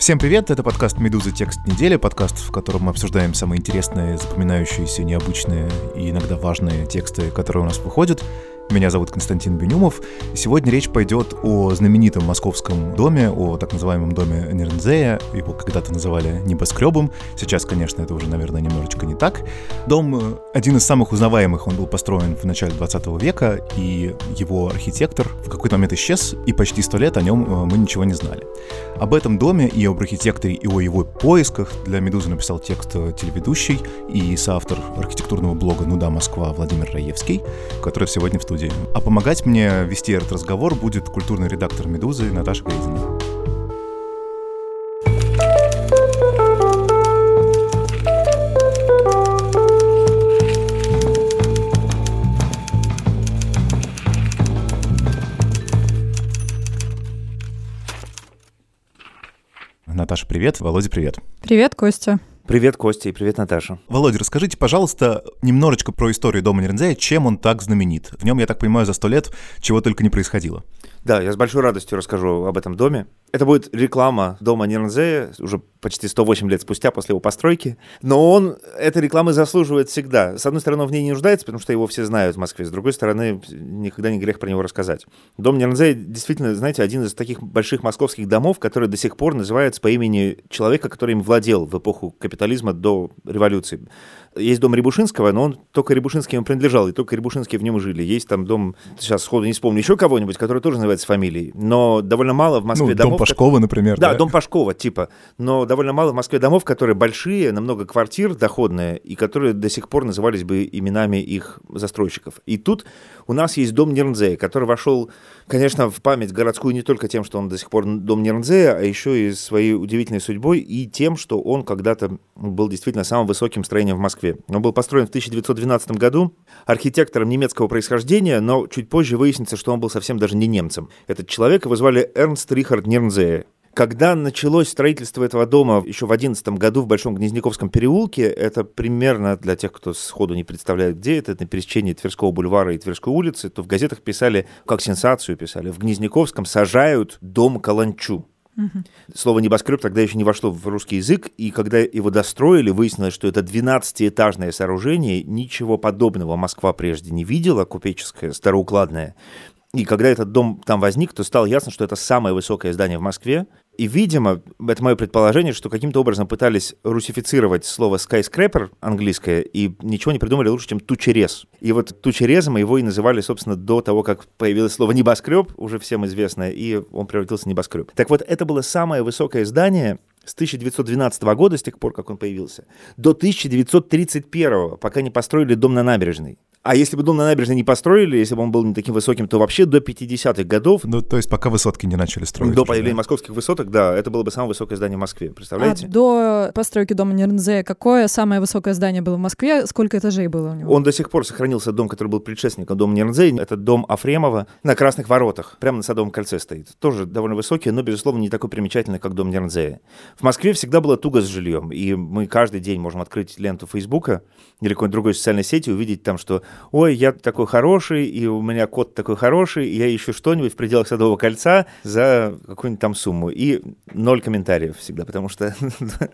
Всем привет, это подкаст «Медуза. Текст недели», подкаст, в котором мы обсуждаем самые интересные, запоминающиеся, необычные и иногда важные тексты, которые у нас выходят. Меня зовут Константин Бенюмов. Сегодня речь пойдет о знаменитом московском доме, о так называемом доме Нернзея. Его когда-то называли небоскребом. Сейчас, конечно, это уже, наверное, немножечко не так. Дом э, один из самых узнаваемых. Он был построен в начале 20 века, и его архитектор в какой-то момент исчез, и почти сто лет о нем э, мы ничего не знали. Об этом доме и об архитекторе, и о его поисках для «Медузы» написал текст э, телеведущий и соавтор архитектурного блога «Ну да, Москва» Владимир Раевский, который сегодня в студии студии. А помогать мне вести этот разговор будет культурный редактор «Медузы» Наташа Грейзина. Наташа, привет. Володя, привет. Привет, Костя. Привет, Костя, и привет, Наташа. Володя, расскажите, пожалуйста, немножечко про историю дома Нернзея, чем он так знаменит. В нем, я так понимаю, за сто лет чего только не происходило. Да, я с большой радостью расскажу об этом доме. Это будет реклама дома Нернзея уже почти 108 лет спустя после его постройки. Но он этой рекламы заслуживает всегда. С одной стороны, он в ней не нуждается, потому что его все знают в Москве. С другой стороны, никогда не грех про него рассказать. Дом Нернзея действительно, знаете, один из таких больших московских домов, который до сих пор называется по имени человека, который им владел в эпоху капитализма до революции. Есть дом Рябушинского, но он только Рябушинский ему принадлежал, и только Рябушинские в нем жили. Есть там дом, сейчас сходу не вспомню, еще кого-нибудь, который тоже называется фамилией, но довольно мало в Москве ну, домов. Дом Пашкова, например. Да, да, дом Пашкова, типа. Но довольно мало в Москве домов, которые большие, на много квартир, доходные, и которые до сих пор назывались бы именами их застройщиков. И тут у нас есть дом Нернзея, который вошел, конечно, в память городскую не только тем, что он до сих пор дом Нернзея, а еще и своей удивительной судьбой, и тем, что он когда-то был действительно самым высоким строением в Москве. Он был построен в 1912 году архитектором немецкого происхождения, но чуть позже выяснится, что он был совсем даже не немцем. Этот человек его звали Эрнст Рихард Нернзея. Когда началось строительство этого дома еще в 2011 году в Большом Гнездниковском переулке, это примерно для тех, кто сходу не представляет, где это, это на пересечении Тверского бульвара и Тверской улицы, то в газетах писали, как сенсацию писали, в Гнездниковском сажают дом Каланчу. Слово «небоскреб» тогда еще не вошло в русский язык, и когда его достроили, выяснилось, что это 12-этажное сооружение, ничего подобного Москва прежде не видела, купеческое, староукладное. И когда этот дом там возник, то стало ясно, что это самое высокое здание в Москве, и, видимо, это мое предположение, что каким-то образом пытались русифицировать слово skyscraper английское, и ничего не придумали лучше, чем тучерез. И вот тучерезом его и называли, собственно, до того, как появилось слово небоскреб, уже всем известное, и он превратился в небоскреб. Так вот, это было самое высокое здание, с 1912 года, с тех пор, как он появился, до 1931, пока не построили дом на набережной. А если бы дом на набережной не построили, если бы он был не таким высоким, то вообще до 50-х годов... Ну, то есть пока высотки не начали строить. До появления да? московских высоток, да, это было бы самое высокое здание в Москве, представляете? А до постройки дома Нернзе какое самое высокое здание было в Москве? Сколько этажей было у него? Он до сих пор сохранился, дом, который был предшественником дома Нернзе. Это дом Афремова на Красных Воротах, прямо на Садовом кольце стоит. Тоже довольно высокий, но, безусловно, не такой примечательный, как дом Нернзе. В Москве всегда было туго с жильем, и мы каждый день можем открыть ленту Фейсбука или какой-нибудь другой социальной сети и увидеть там, что «Ой, я такой хороший, и у меня кот такой хороший, и я ищу что-нибудь в пределах Садового кольца за какую-нибудь там сумму». И ноль комментариев всегда, потому что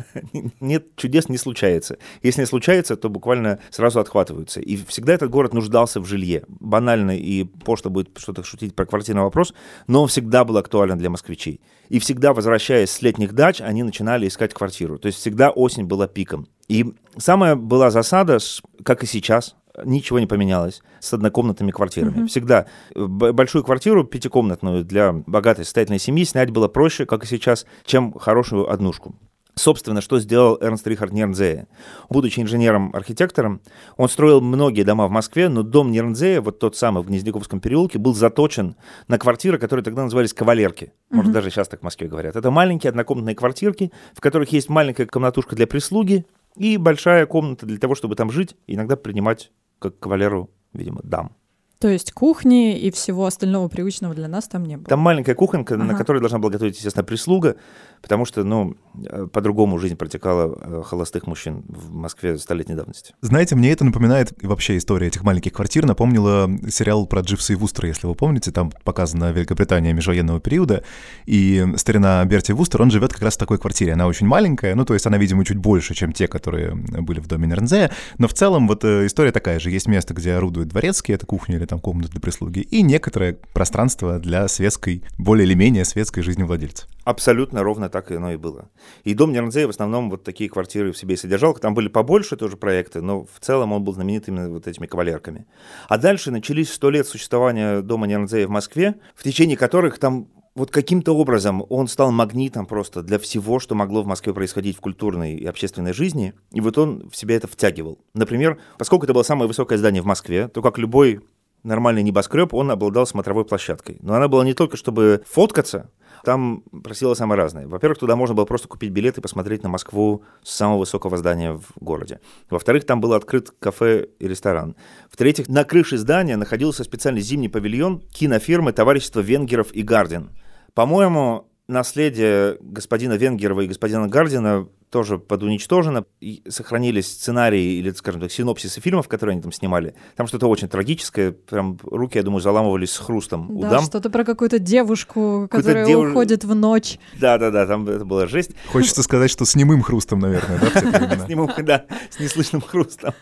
нет, чудес не случается. Если не случается, то буквально сразу отхватываются. И всегда этот город нуждался в жилье. Банально, и пошта будет что-то шутить про квартирный вопрос, но он всегда был актуален для москвичей. И всегда, возвращаясь с летних дач, они начинали искать квартиру. То есть всегда осень была пиком. И самая была засада, как и сейчас, ничего не поменялось с однокомнатными квартирами. Mm-hmm. Всегда большую квартиру пятикомнатную для богатой состоятельной семьи снять было проще, как и сейчас, чем хорошую однушку. Собственно, что сделал Эрнст Рихард Нернзея? Будучи инженером-архитектором, он строил многие дома в Москве, но дом Нернзея, вот тот самый в Гнездниковском переулке, был заточен на квартиры, которые тогда назывались кавалерки. Может, mm-hmm. даже сейчас так в Москве говорят. Это маленькие однокомнатные квартирки, в которых есть маленькая комнатушка для прислуги и большая комната для того, чтобы там жить, и иногда принимать как кавалеру, видимо, дам. То есть кухни и всего остального привычного для нас там не было? Там маленькая кухонька, Ага. на которой должна была готовить, естественно, прислуга, потому что, ну, э, по-другому жизнь протекала э, холостых мужчин в Москве столетней давности. Знаете, мне это напоминает, вообще история этих маленьких квартир напомнила сериал про Дживса и Вустера, если вы помните, там показана Великобритания межвоенного периода, и старина Берти Вустер, он живет как раз в такой квартире, она очень маленькая, ну, то есть она, видимо, чуть больше, чем те, которые были в доме Нернзея, но в целом вот э, история такая же, есть место, где орудует дворецкий, это кухня или там комната для прислуги, и некоторое пространство для светской, более или менее светской жизни владельца. Абсолютно ровно так оно и было. И дом Нернзея в основном вот такие квартиры в себе и содержал. Там были побольше тоже проекты, но в целом он был знаменит именно вот этими кавалерками. А дальше начались сто лет существования дома Нернзея в Москве, в течение которых там вот каким-то образом он стал магнитом просто для всего, что могло в Москве происходить в культурной и общественной жизни, и вот он в себя это втягивал. Например, поскольку это было самое высокое здание в Москве, то как любой нормальный небоскреб, он обладал смотровой площадкой. Но она была не только, чтобы фоткаться, там просила самое разное. Во-первых, туда можно было просто купить билет и посмотреть на Москву с самого высокого здания в городе. Во-вторых, там был открыт кафе и ресторан. В-третьих, на крыше здания находился специальный зимний павильон кинофирмы товарищества Венгеров и Гардин. По-моему, наследие господина Венгерова и господина Гардина тоже подуничтожено. И сохранились сценарии или, скажем так, синопсисы фильмов, которые они там снимали. Там что-то очень трагическое. Прям руки, я думаю, заламывались с хрустом Да, дам. что-то про какую-то девушку, которая деву- уходит в ночь. Да-да-да, там это была жесть. Хочется сказать, что с немым хрустом, наверное, да? С ним, да, с неслышным хрустом.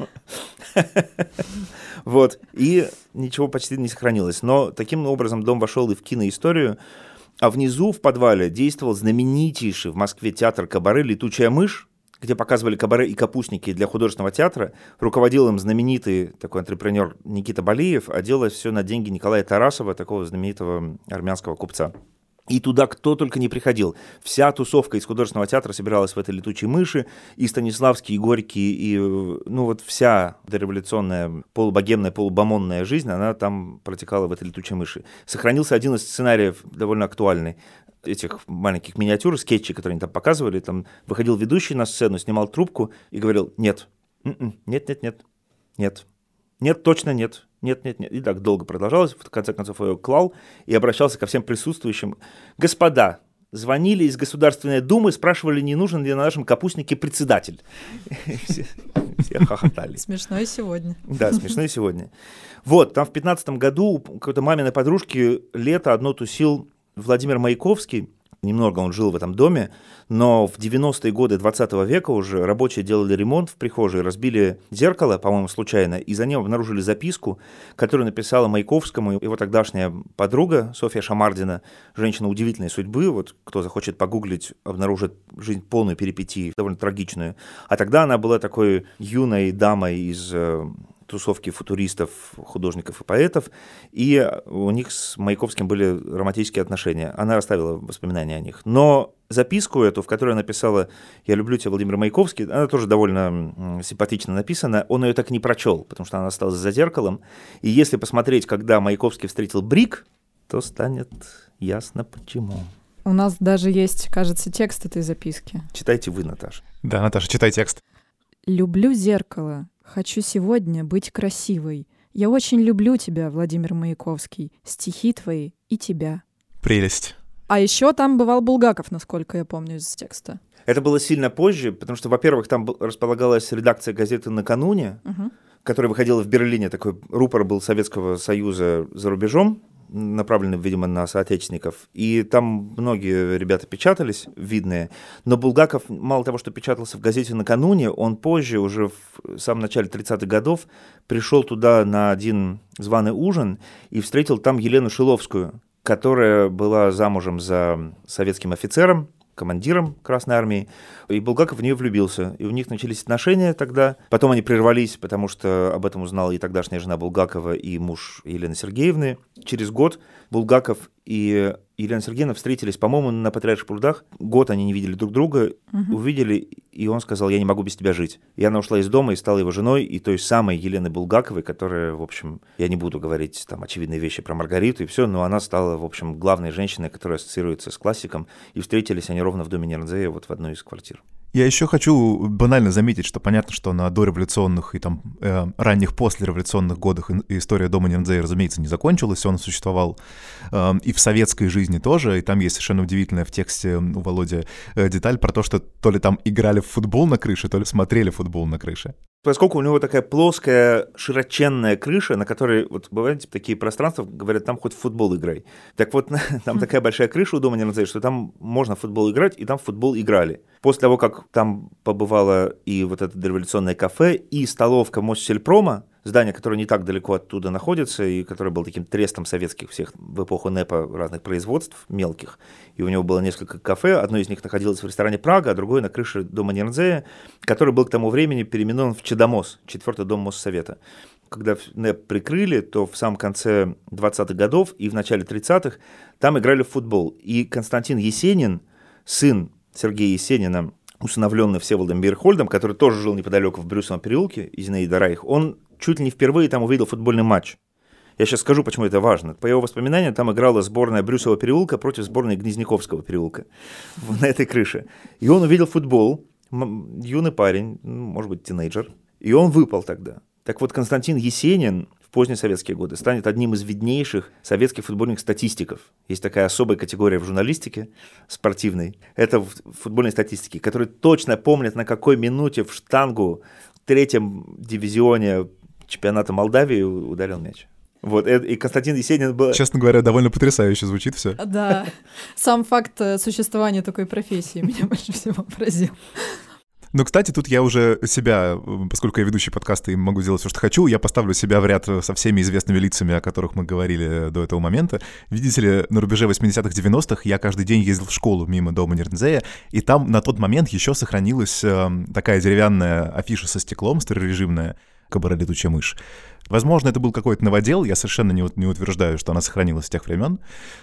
Вот. И ничего почти не сохранилось. Но таким образом дом вошел и в киноисторию. А внизу, в подвале, действовал знаменитейший в Москве театр кабаре «Летучая мышь», где показывали кабаре и капустники для художественного театра. Руководил им знаменитый такой антрепренер Никита Балиев, а делалось все на деньги Николая Тарасова, такого знаменитого армянского купца. И туда кто только не приходил. Вся тусовка из художественного театра собиралась в этой летучей мыши. И Станиславский, и Горький, и ну вот вся дореволюционная полубогемная, полубомонная жизнь, она там протекала в этой летучей мыши. Сохранился один из сценариев довольно актуальный этих маленьких миниатюр, скетчей, которые они там показывали. Там выходил ведущий на сцену, снимал трубку и говорил «нет, м-м, нет, нет, нет, нет, нет, точно нет, нет, нет, нет». И так долго продолжалось. В конце концов, я его клал и обращался ко всем присутствующим. «Господа, звонили из Государственной Думы, спрашивали, не нужен ли на нашем капустнике председатель». Все хохотали. Смешно и сегодня. Да, смешно и сегодня. Вот, там в 15 году какой-то маминой подружки лето одно тусил Владимир Маяковский. Немного он жил в этом доме, но в 90-е годы 20 века уже рабочие делали ремонт в прихожей, разбили зеркало, по-моему, случайно, и за ним обнаружили записку, которую написала Маяковскому его тогдашняя подруга Софья Шамардина, женщина удивительной судьбы, вот кто захочет погуглить, обнаружит жизнь полную перипетии, довольно трагичную. А тогда она была такой юной дамой из э, тусовки футуристов, художников и поэтов, и у них с Маяковским были романтические отношения. Она оставила воспоминания о них. Но записку эту, в которой она написала «Я люблю тебя, Владимир Маяковский», она тоже довольно симпатично написана. Он ее так и не прочел, потому что она осталась за зеркалом. И если посмотреть, когда Маяковский встретил Брик, то станет ясно почему. У нас даже есть, кажется, текст этой записки. Читайте вы, Наташа. Да, Наташа, читай текст. «Люблю зеркало. Хочу сегодня быть красивой. Я очень люблю тебя, Владимир Маяковский. Стихи твои и тебя». Прелесть. А еще там бывал Булгаков, насколько я помню из текста. Это было сильно позже, потому что, во-первых, там располагалась редакция газеты «Накануне», Мгм. которая выходила в Берлине. Такой рупор был Советского Союза за рубежом, направленный, видимо, на соотечественников. И там многие ребята печатались, видные. Но Булгаков, мало того, что печатался в газете накануне, он позже, уже в самом начале 30-х годов, пришел туда на один званый ужин и встретил там Елену Шиловскую, которая была замужем за советским офицером, командиром Красной Армии, и Булгаков в нее влюбился. И у них начались отношения тогда. Потом они прервались, потому что об этом узнала и тогдашняя жена Булгакова, и муж Елены Сергеевны. Через год Булгаков и Елена Сергеевна встретились, по-моему, на Патриарших прудах. Год они не видели друг друга, увидели, и он сказал, я не могу без тебя жить. И она ушла из дома и стала его женой, и той самой Елены Булгаковой, которая, в общем, я не буду говорить там очевидные вещи про Маргариту и все, но она стала, в общем, главной женщиной, которая ассоциируется с классиком, и встретились они ровно в доме Нернзея, вот в одной из квартир. Я еще хочу банально заметить, что понятно, что на дореволюционных и там э, ранних послереволюционных годах история дома Нердзея, разумеется, не закончилась, он существовал э, и в советской жизни тоже, и там есть совершенно удивительная в тексте у Володи э, деталь про то, что то ли там играли в футбол на крыше, то ли смотрели футбол на крыше поскольку у него такая плоская, широченная крыша, на которой, вот бывают типа, такие пространства, говорят, там хоть в футбол играй. Так вот, там такая большая крыша у дома не назовешь, что там можно в футбол играть, и там в футбол играли. После того, как там побывало и вот это дореволюционное кафе, и столовка Моссельпрома, здание, которое не так далеко оттуда находится, и которое было таким трестом советских всех в эпоху НЭПа разных производств мелких. И у него было несколько кафе, одно из них находилось в ресторане «Прага», а другое на крыше дома Нернзея, который был к тому времени переименован в Чедомос, четвертый дом Моссовета. Когда НЭП прикрыли, то в самом конце 20-х годов и в начале 30-х там играли в футбол. И Константин Есенин, сын Сергея Есенина, усыновленный Всеволодом Бирхольдом, который тоже жил неподалеку в Брюсовом переулке, из Зинаида Райх, он чуть ли не впервые там увидел футбольный матч. Я сейчас скажу, почему это важно. По его воспоминаниям, там играла сборная Брюсового переулка против сборной Гнезняковского переулка на этой крыше. И он увидел футбол, юный парень, ну, может быть, тинейджер, и он выпал тогда. Так вот, Константин Есенин в поздние советские годы станет одним из виднейших советских футбольных статистиков. Есть такая особая категория в журналистике спортивной. Это в футбольной статистике, которые точно помнят, на какой минуте в штангу в третьем дивизионе чемпионата Молдавии ударил мяч. Вот, и Константин Есенин был... Честно говоря, довольно потрясающе звучит все. Да, сам факт э, существования такой профессии меня больше всего поразил. Ну, кстати, тут я уже себя, поскольку я ведущий подкаста и могу делать все, что хочу, я поставлю себя в ряд со всеми известными лицами, о которых мы говорили до этого момента. Видите ли, на рубеже 80-х, 90-х я каждый день ездил в школу мимо дома Нернзея, и там на тот момент еще сохранилась э, такая деревянная афиша со стеклом старорежимная, «Кабара летучая мышь». Возможно, это был какой-то новодел, я совершенно не, не утверждаю, что она сохранилась с тех времен,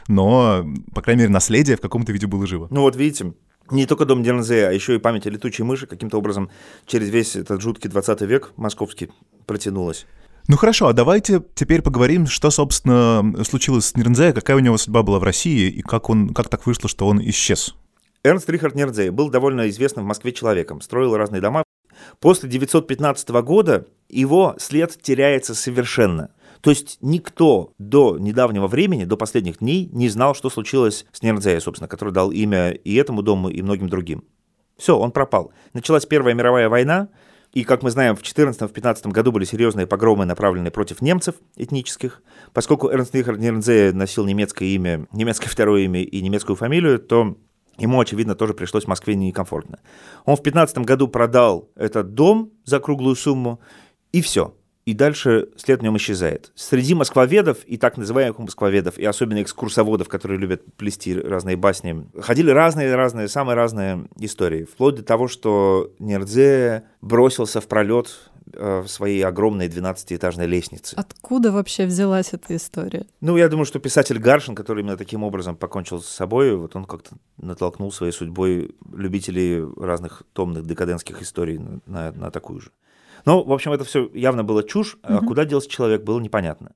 но, по крайней мере, наследие в каком-то виде было живо. Ну вот видите, не только дом Дернзе, а еще и память о летучей мыши каким-то образом через весь этот жуткий 20 век московский протянулась. Ну хорошо, а давайте теперь поговорим, что, собственно, случилось с Нернзе, какая у него судьба была в России, и как, он, как так вышло, что он исчез. Эрнст Рихард Нердзей был довольно известным в Москве человеком, строил разные дома. После 915 года его след теряется совершенно. То есть никто до недавнего времени, до последних дней, не знал, что случилось с Нердзея, собственно, который дал имя и этому дому, и многим другим. Все, он пропал. Началась Первая мировая война, и, как мы знаем, в 14-15 году были серьезные погромы, направленные против немцев этнических. Поскольку Эрнст Рихард Нердзе носил немецкое имя, немецкое второе имя и немецкую фамилию, то Ему, очевидно, тоже пришлось в Москве некомфортно. Он в 15 году продал этот дом за круглую сумму, и все. И дальше след в нем исчезает. Среди москвоведов и так называемых москвоведов, и особенно экскурсоводов, которые любят плести разные басни, ходили разные-разные, самые разные истории. Вплоть до того, что Нердзе бросился в пролет Э, в своей огромной 12-этажной лестнице. Откуда вообще взялась эта история? Ну, я думаю, что писатель Гаршин, который именно таким образом покончил с собой, вот он как-то натолкнул своей судьбой любителей разных томных декадентских историй на, на такую же. Ну, в общем, это все явно было чушь, а куда делся человек, было непонятно.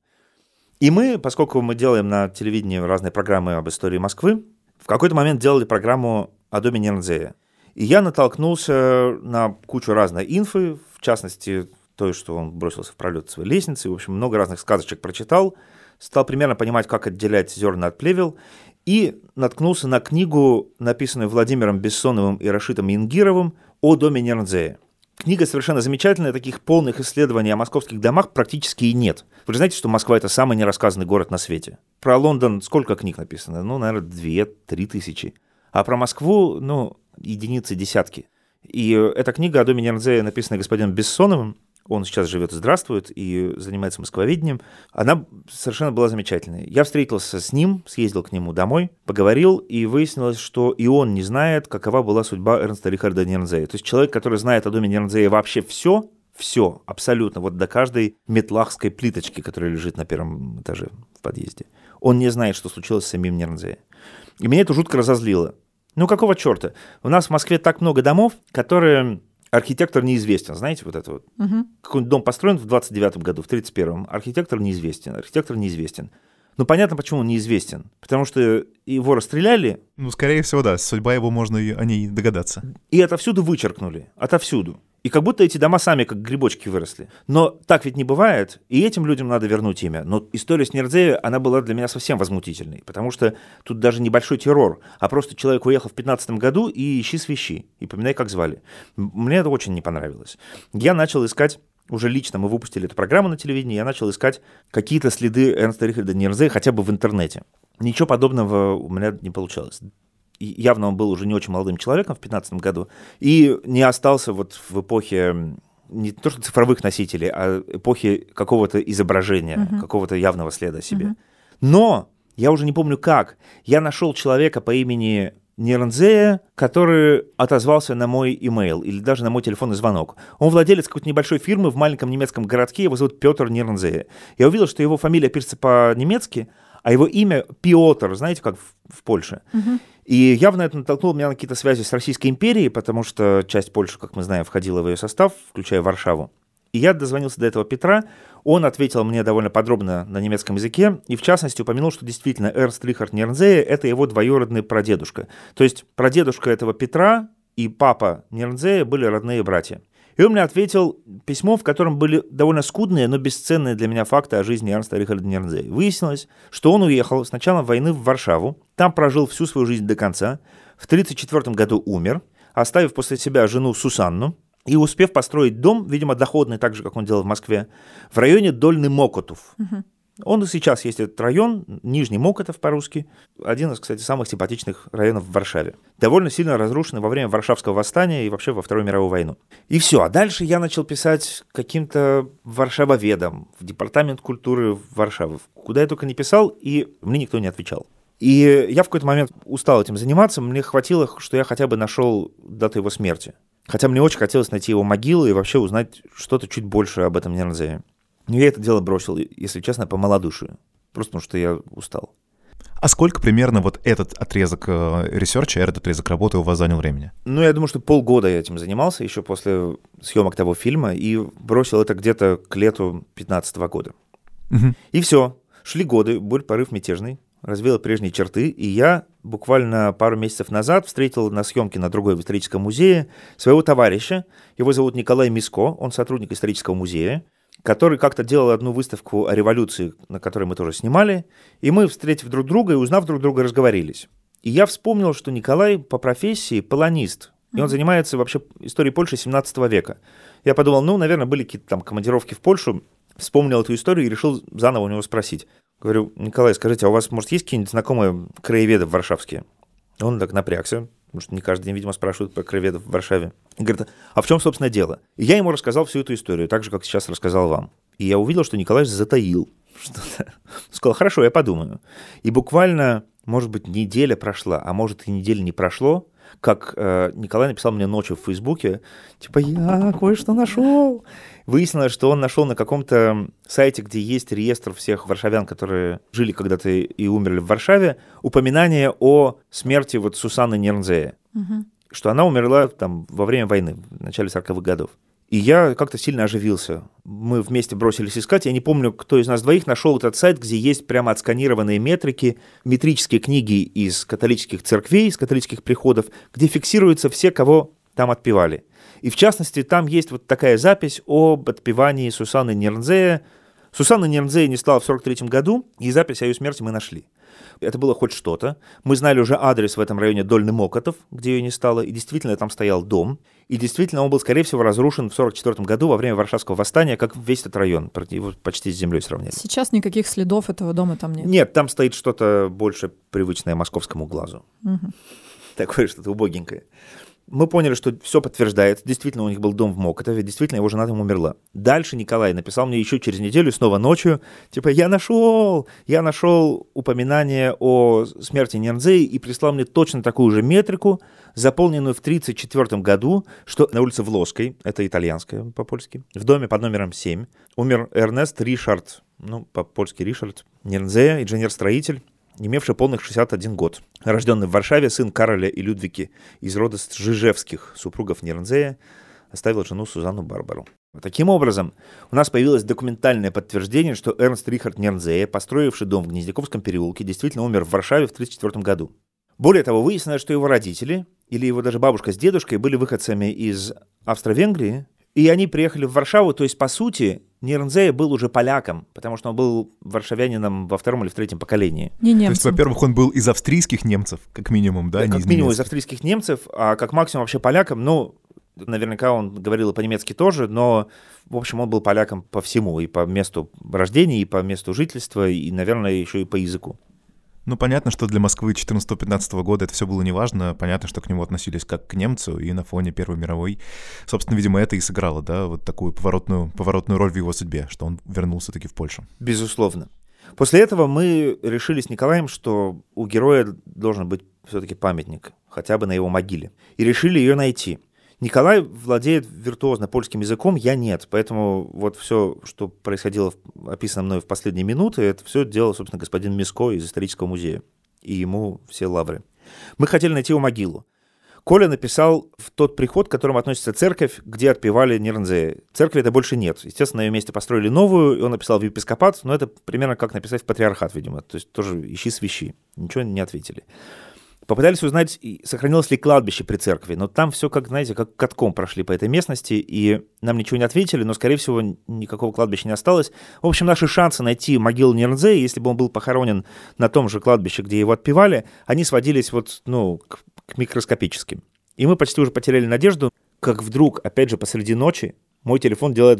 И мы, поскольку мы делаем на телевидении разные программы об истории Москвы, в какой-то момент делали программу о доме Нернзея. И я натолкнулся на кучу разной инфы, в частности, то, что он бросился в пролет своей лестницы, в общем, много разных сказочек прочитал, стал примерно понимать, как отделять зерна от плевел, и наткнулся на книгу, написанную Владимиром Бессоновым и Рашитом Ингировым о доме Нернзея. Книга совершенно замечательная, таких полных исследований о московских домах практически и нет. Вы же знаете, что Москва – это самый нерассказанный город на свете. Про Лондон сколько книг написано? Ну, наверное, две-три тысячи. А про Москву, ну, единицы, десятки. И эта книга о доме Нернзея, написанная господином Бессоновым, он сейчас живет и здравствует, и занимается москвоведением. Она совершенно была замечательной. Я встретился с ним, съездил к нему домой, поговорил, и выяснилось, что и он не знает, какова была судьба Эрнста Рихарда Нернзея. То есть человек, который знает о доме Нернзея вообще все, все, абсолютно, вот до каждой метлахской плиточки, которая лежит на первом этаже в подъезде. Он не знает, что случилось с самим Нернзеем. И меня это жутко разозлило. Ну какого черта? У нас в Москве так много домов, которые архитектор неизвестен. Знаете, вот это вот. Угу. Какой-нибудь дом построен в 29 году, в 31-м. Архитектор неизвестен. Архитектор неизвестен. Но понятно, почему он неизвестен. Потому что его расстреляли. Ну, скорее всего, да. Судьба его можно и о ней догадаться. И отовсюду вычеркнули. Отовсюду. И как будто эти дома сами как грибочки выросли. Но так ведь не бывает, и этим людям надо вернуть имя. Но история с Нердзея, она была для меня совсем возмутительной, потому что тут даже небольшой террор, а просто человек уехал в 15 году и ищи свищи, и поминай, как звали. Мне это очень не понравилось. Я начал искать уже лично мы выпустили эту программу на телевидении, я начал искать какие-то следы Эрнста Рихарда Нерзе хотя бы в интернете. Ничего подобного у меня не получалось явно он был уже не очень молодым человеком в 2015 году, и не остался вот в эпохе не то что цифровых носителей, а эпохи какого-то изображения, uh-huh. какого-то явного следа о себе. Uh-huh. Но я уже не помню как. Я нашел человека по имени Нернзея, который отозвался на мой имейл или даже на мой телефонный звонок. Он владелец какой-то небольшой фирмы в маленьком немецком городке, его зовут Петр Нернзея. Я увидел, что его фамилия пишется по-немецки, а его имя Пиотр, знаете, как в, в Польше. Uh-huh. И явно это натолкнуло меня на какие-то связи с Российской империей, потому что часть Польши, как мы знаем, входила в ее состав, включая Варшаву. И я дозвонился до этого Петра, он ответил мне довольно подробно на немецком языке, и в частности упомянул, что действительно Эрнст Рихард Нернзея – это его двоюродный прадедушка. То есть прадедушка этого Петра и папа Нернзея были родные братья. И он мне ответил письмо, в котором были довольно скудные, но бесценные для меня факты о жизни Эрнста Рихарда Нернзея. Выяснилось, что он уехал с начала войны в Варшаву, там прожил всю свою жизнь до конца, в 1934 году умер, оставив после себя жену Сусанну, и успев построить дом, видимо, доходный, так же, как он делал в Москве, в районе Дольный Мокотов. Угу. Он и сейчас есть этот район, Нижний Мокотов по-русски, один из, кстати, самых симпатичных районов в Варшаве. Довольно сильно разрушенный во время Варшавского восстания и вообще во Вторую мировую войну. И все, а дальше я начал писать каким-то варшавоведом в Департамент культуры Варшавы. Куда я только не писал, и мне никто не отвечал. И я в какой-то момент устал этим заниматься, мне хватило, что я хотя бы нашел дату его смерти. Хотя мне очень хотелось найти его могилу и вообще узнать что-то чуть больше об этом Нирнзее. Но я это дело бросил, если честно, по малодушию. Просто потому что я устал. А сколько примерно вот этот отрезок э, ресерча, этот отрезок работы у вас занял времени? Ну, я думаю, что полгода я этим занимался еще после съемок того фильма и бросил это где-то к лету 2015 года. Угу. И все. Шли годы, боль, порыв мятежный, развеял прежние черты, и я буквально пару месяцев назад встретил на съемке на другой в историческом музее своего товарища. Его зовут Николай Миско, он сотрудник исторического музея который как-то делал одну выставку о революции, на которой мы тоже снимали, и мы, встретив друг друга и узнав друг друга, разговорились. И я вспомнил, что Николай по профессии полонист, и он занимается вообще историей Польши 17 века. Я подумал, ну, наверное, были какие-то там командировки в Польшу, вспомнил эту историю и решил заново у него спросить. Говорю, Николай, скажите, а у вас, может, есть какие-нибудь знакомые краеведы варшавские? Он так напрягся, потому что не каждый день, видимо, спрашивают про краеведов в Варшаве. И говорит, а в чем, собственно, дело? И я ему рассказал всю эту историю, так же, как сейчас рассказал вам. И я увидел, что Николай затаил что-то. Сказал, хорошо, я подумаю. И буквально, может быть, неделя прошла, а может и неделя не прошло, как э, Николай написал мне ночью в Фейсбуке, типа, я кое-что нашел. Выяснилось, что он нашел на каком-то сайте, где есть реестр всех варшавян, которые жили когда-то и умерли в Варшаве, упоминание о смерти вот Сусанны Нернзея. Угу. Что она умерла там во время войны, в начале 40-х годов. И я как-то сильно оживился. Мы вместе бросились искать. Я не помню, кто из нас двоих нашел этот сайт, где есть прямо отсканированные метрики, метрические книги из католических церквей, из католических приходов, где фиксируются все, кого там отпевали. И в частности, там есть вот такая запись об отпевании Сусаны Нернзея. Сусанна Нернзея не стала в 43 году, и запись о ее смерти мы нашли. Это было хоть что-то. Мы знали уже адрес в этом районе Дольный Мокотов, где ее не стало, и действительно там стоял дом. И действительно он был, скорее всего, разрушен в 1944 году во время Варшавского восстания, как весь этот район, его почти с землей сравняли. Сейчас никаких следов этого дома там нет? Нет, там стоит что-то больше привычное московскому глазу. Угу. Такое что-то убогенькое. Мы поняли, что все подтверждается. Действительно, у них был дом в Мокотове, действительно, его жена там умерла. Дальше Николай написал мне еще через неделю, снова ночью, типа, я нашел, я нашел упоминание о смерти Нернзеи и прислал мне точно такую же метрику, заполненную в 1934 году, что на улице Влоской, это итальянская по-польски, в доме под номером 7, умер Эрнест Ришард, ну, по-польски Ришард, Нернзея, инженер-строитель, имевший полных 61 год. Рожденный в Варшаве, сын Кароля и Людвики из рода Жижевских, супругов Нернзея, оставил жену Сузанну Барбару. Таким образом, у нас появилось документальное подтверждение, что Эрнст Рихард Нернзее, построивший дом в Гнездяковском переулке, действительно умер в Варшаве в 1934 году. Более того, выяснилось, что его родители, или его даже бабушка с дедушкой, были выходцами из Австро-Венгрии, и они приехали в Варшаву, то есть, по сути, Нернзея был уже поляком, потому что он был варшавянином во втором или в третьем поколении. Не немцем. То есть, во-первых, он был из австрийских немцев, как минимум, да? Да, не как из минимум из австрийских немцев, а как максимум вообще поляком. Ну, наверняка он говорил и по-немецки тоже, но, в общем, он был поляком по всему, и по месту рождения, и по месту жительства, и, наверное, еще и по языку. Ну, понятно, что для Москвы 14-15 года это все было неважно. Понятно, что к нему относились как к немцу, и на фоне Первой мировой. Собственно, видимо, это и сыграло, да, вот такую поворотную, поворотную роль в его судьбе, что он вернулся таки в Польшу. Безусловно. После этого мы решили с Николаем, что у героя должен быть все-таки памятник, хотя бы на его могиле. И решили ее найти. Николай владеет виртуозно польским языком, я нет. Поэтому вот все, что происходило, описано мной в последние минуты, это все делал, собственно, господин Миско из исторического музея. И ему все лавры. Мы хотели найти его могилу. Коля написал в тот приход, к которому относится церковь, где отпевали Нернзея. Церкви это больше нет. Естественно, на ее месте построили новую, и он написал в епископат, но это примерно как написать в патриархат, видимо. То есть тоже ищи свищи. Ничего не ответили. Попытались узнать, сохранилось ли кладбище при церкви, но там все, как, знаете, как катком прошли по этой местности, и нам ничего не ответили, но, скорее всего, никакого кладбища не осталось. В общем, наши шансы найти могилу Нернзея, если бы он был похоронен на том же кладбище, где его отпевали, они сводились вот, ну, к, к микроскопическим. И мы почти уже потеряли надежду, как вдруг, опять же, посреди ночи, мой телефон делает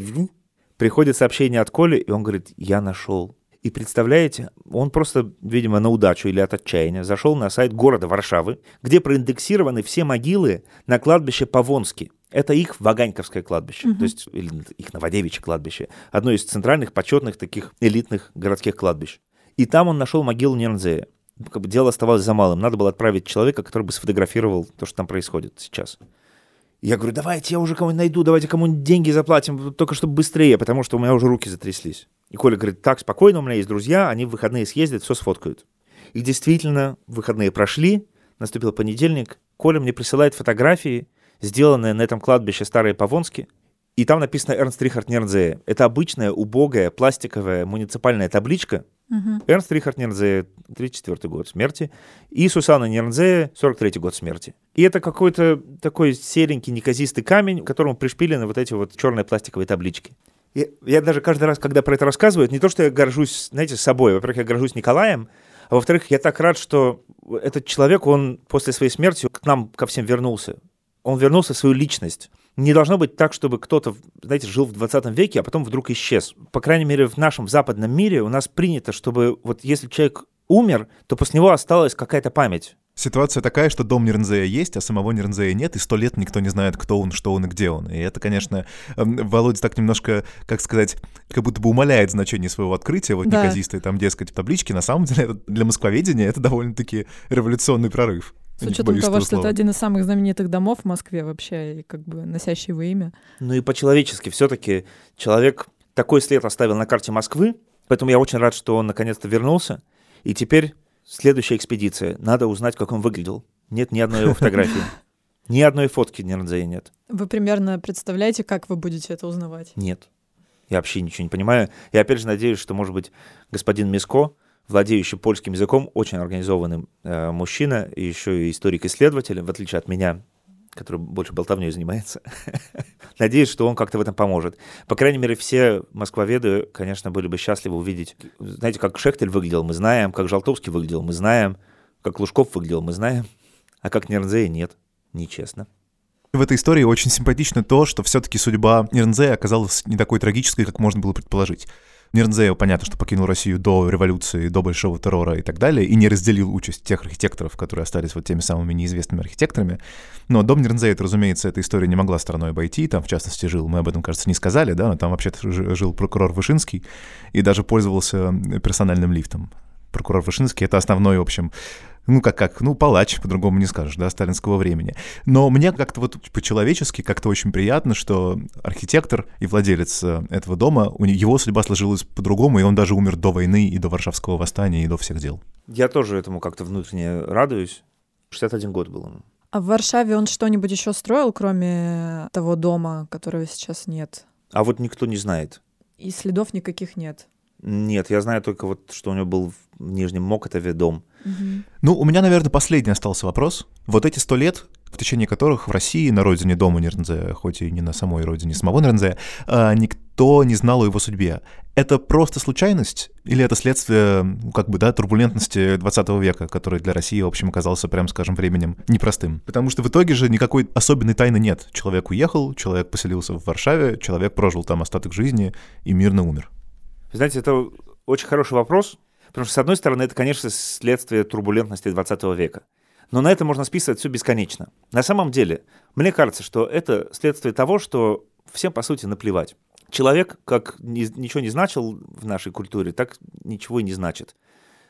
приходит сообщение от Коли, и он говорит, я нашел. И представляете, он просто, видимо, на удачу или от отчаяния зашел на сайт города Варшавы, где проиндексированы все могилы на кладбище Павонски. Это их Ваганьковское кладбище, то есть или их Новодевичье кладбище, одно из центральных почетных таких элитных городских кладбищ. И там он нашел могилу Нернзея. Как бы дело оставалось за малым. Надо было отправить человека, который бы сфотографировал то, что там происходит сейчас. Я говорю, давайте я уже кого-нибудь найду, давайте кому-нибудь деньги заплатим, только чтобы быстрее, потому что у меня уже руки затряслись. И Коля говорит, так, спокойно, у меня есть друзья, они в выходные съездят, все сфоткают. И действительно, выходные прошли, наступил понедельник, Коля мне присылает фотографии, сделанные на этом кладбище Старые Павонски, и там написано Эрнст Рихард Нернзее. Это обычная, убогая, пластиковая муниципальная табличка. Мгм. Эрнст Рихард Нернзее, 34 год смерти, и Сусанна Нернзее, 43 год смерти. И это какой-то такой серенький, неказистый камень, к которому пришпилены вот эти вот черные пластиковые таблички. И я даже каждый раз, когда про это рассказываю, не то, что я горжусь, знаете, собой. Во-первых, я горжусь Николаем, а во-вторых, я так рад, что этот человек, он после своей смерти к нам, ко всем вернулся. Он вернулся в свою личность. Не должно быть так, чтобы кто-то, знаете, жил в 20 веке, а потом вдруг исчез. По крайней мере, в нашем западном мире у нас принято, чтобы вот если человек умер, то после него осталась какая-то память. Ситуация такая, что дом Нернзея есть, а самого Нернзея нет, и сто лет никто не знает, кто он, что он и где он. И это, конечно, эм, Володя так немножко, как сказать, как будто бы умаляет значение своего открытия, вот Да. неказистые там, дескать, таблички. На самом деле, это для москвоведения это довольно-таки революционный прорыв. С учетом того, что это слова. один из самых знаменитых домов в Москве вообще, и как бы носящий его имя. Ну и по-человечески все-таки человек такой след оставил на карте Москвы, поэтому я очень рад, что он наконец-то вернулся. И теперь следующая экспедиция. Надо узнать, как он выглядел. Нет ни одной его фотографии. Ни одной фотки Нернзея нет. Вы примерно представляете, как вы будете это узнавать? Нет. Я вообще ничего не понимаю. Я опять же надеюсь, что, может быть, господин Миско, владеющий польским языком, очень организованный э, мужчина, еще и историк-исследователь, в отличие от меня, который больше болтовней занимается. Надеюсь, что он как-то в этом поможет. По крайней мере, все москвоведы, конечно, были бы счастливы увидеть. Знаете, как Шехтель выглядел, мы знаем, как Жалтовский выглядел, мы знаем, как Лужков выглядел, мы знаем, а как Нернзея нет. Нечестно. В этой истории очень симпатично то, что все-таки судьба Нернзея оказалась не такой трагической, как можно было предположить. Нернзея, понятно, что покинул Россию до революции, до большого террора и так далее, и не разделил участь тех архитекторов, которые остались вот теми самыми неизвестными архитекторами. Но дом Нернзея, это, разумеется, эта история не могла стороной обойти. Там, в частности, жил, мы об этом, кажется, не сказали, да, но там вообще-то жи- жил прокурор Вышинский и даже пользовался персональным лифтом. Прокурор Вышинский — это основной, в общем, ну как как, ну палач, по-другому не скажешь, да, сталинского времени. Но мне как-то вот по-человечески как-то очень приятно, что архитектор и владелец э, этого дома, у него его судьба сложилась по-другому, и он даже умер до войны и до Варшавского восстания и до всех дел. Я тоже этому как-то внутренне радуюсь. 61 год был ему. А в Варшаве он что-нибудь еще строил, кроме того дома, которого сейчас нет? А вот никто не знает. И следов никаких нет. Нет, я знаю только вот, что у него был в Нижнем Мокотове дом. Ну, у меня, наверное, последний остался вопрос. Вот эти сто лет, в течение которых в России, на родине дома Нернзе, хоть и не на самой родине самого Нернзе, а, никто не знал о его судьбе. Это просто случайность или это следствие, как бы, да, турбулентности 20 века, который для России, в общем, оказался, прям скажем, временем непростым? Потому что в итоге же никакой особенной тайны нет. Человек уехал, человек поселился в Варшаве, человек прожил там остаток жизни и мирно умер. Знаете, это очень хороший вопрос, потому что, с одной стороны, это, конечно, следствие турбулентности 20 века. Но на это можно списывать все бесконечно. На самом деле, мне кажется, что это следствие того, что всем, по сути, наплевать. Человек, как ни- ничего не значил в нашей культуре, так ничего и не значит.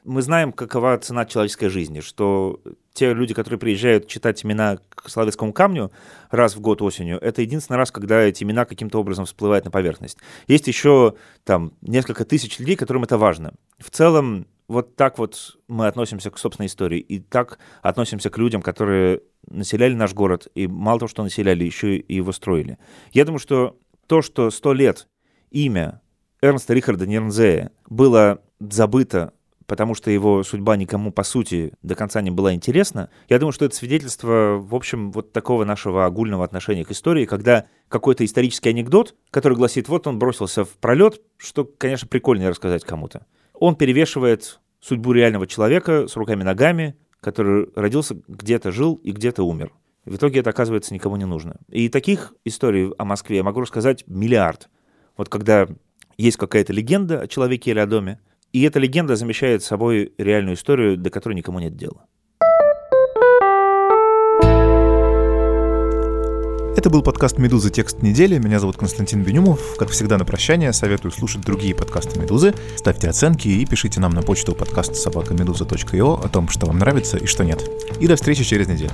Мы знаем, какова цена человеческой жизни, что те люди, которые приезжают читать имена к Славянскому камню раз в год осенью, это единственный раз, когда эти имена каким-то образом всплывают на поверхность. Есть еще там несколько тысяч людей, которым это важно. В целом, вот так вот мы относимся к собственной истории, и так относимся к людям, которые населяли наш город, и мало того, что населяли, еще и его строили. Я думаю, что то, что сто лет имя Эрнста Рихарда Нернзея было забыто, потому что его судьба никому, по сути, до конца не была интересна, я думаю, что это свидетельство, в общем, вот такого нашего огульного отношения к истории, когда какой-то исторический анекдот, который гласит, вот он бросился в пролет, что, конечно, прикольнее рассказать кому-то. Он перевешивает судьбу реального человека с руками-ногами, который родился где-то, жил и где-то умер. В итоге это, оказывается, никому не нужно. И таких историй о Москве я могу рассказать миллиард. Вот когда есть какая-то легенда о человеке или о доме, и эта легенда замещает собой реальную историю, до которой никому нет дела. Это был подкаст «Медузы. Текст недели». Меня зовут Константин Бенюмов. Как всегда, на прощание советую слушать другие подкасты «Медузы». Ставьте оценки и пишите нам на почту подкаст собакамедуза.io о том, что вам нравится и что нет. И до встречи через неделю.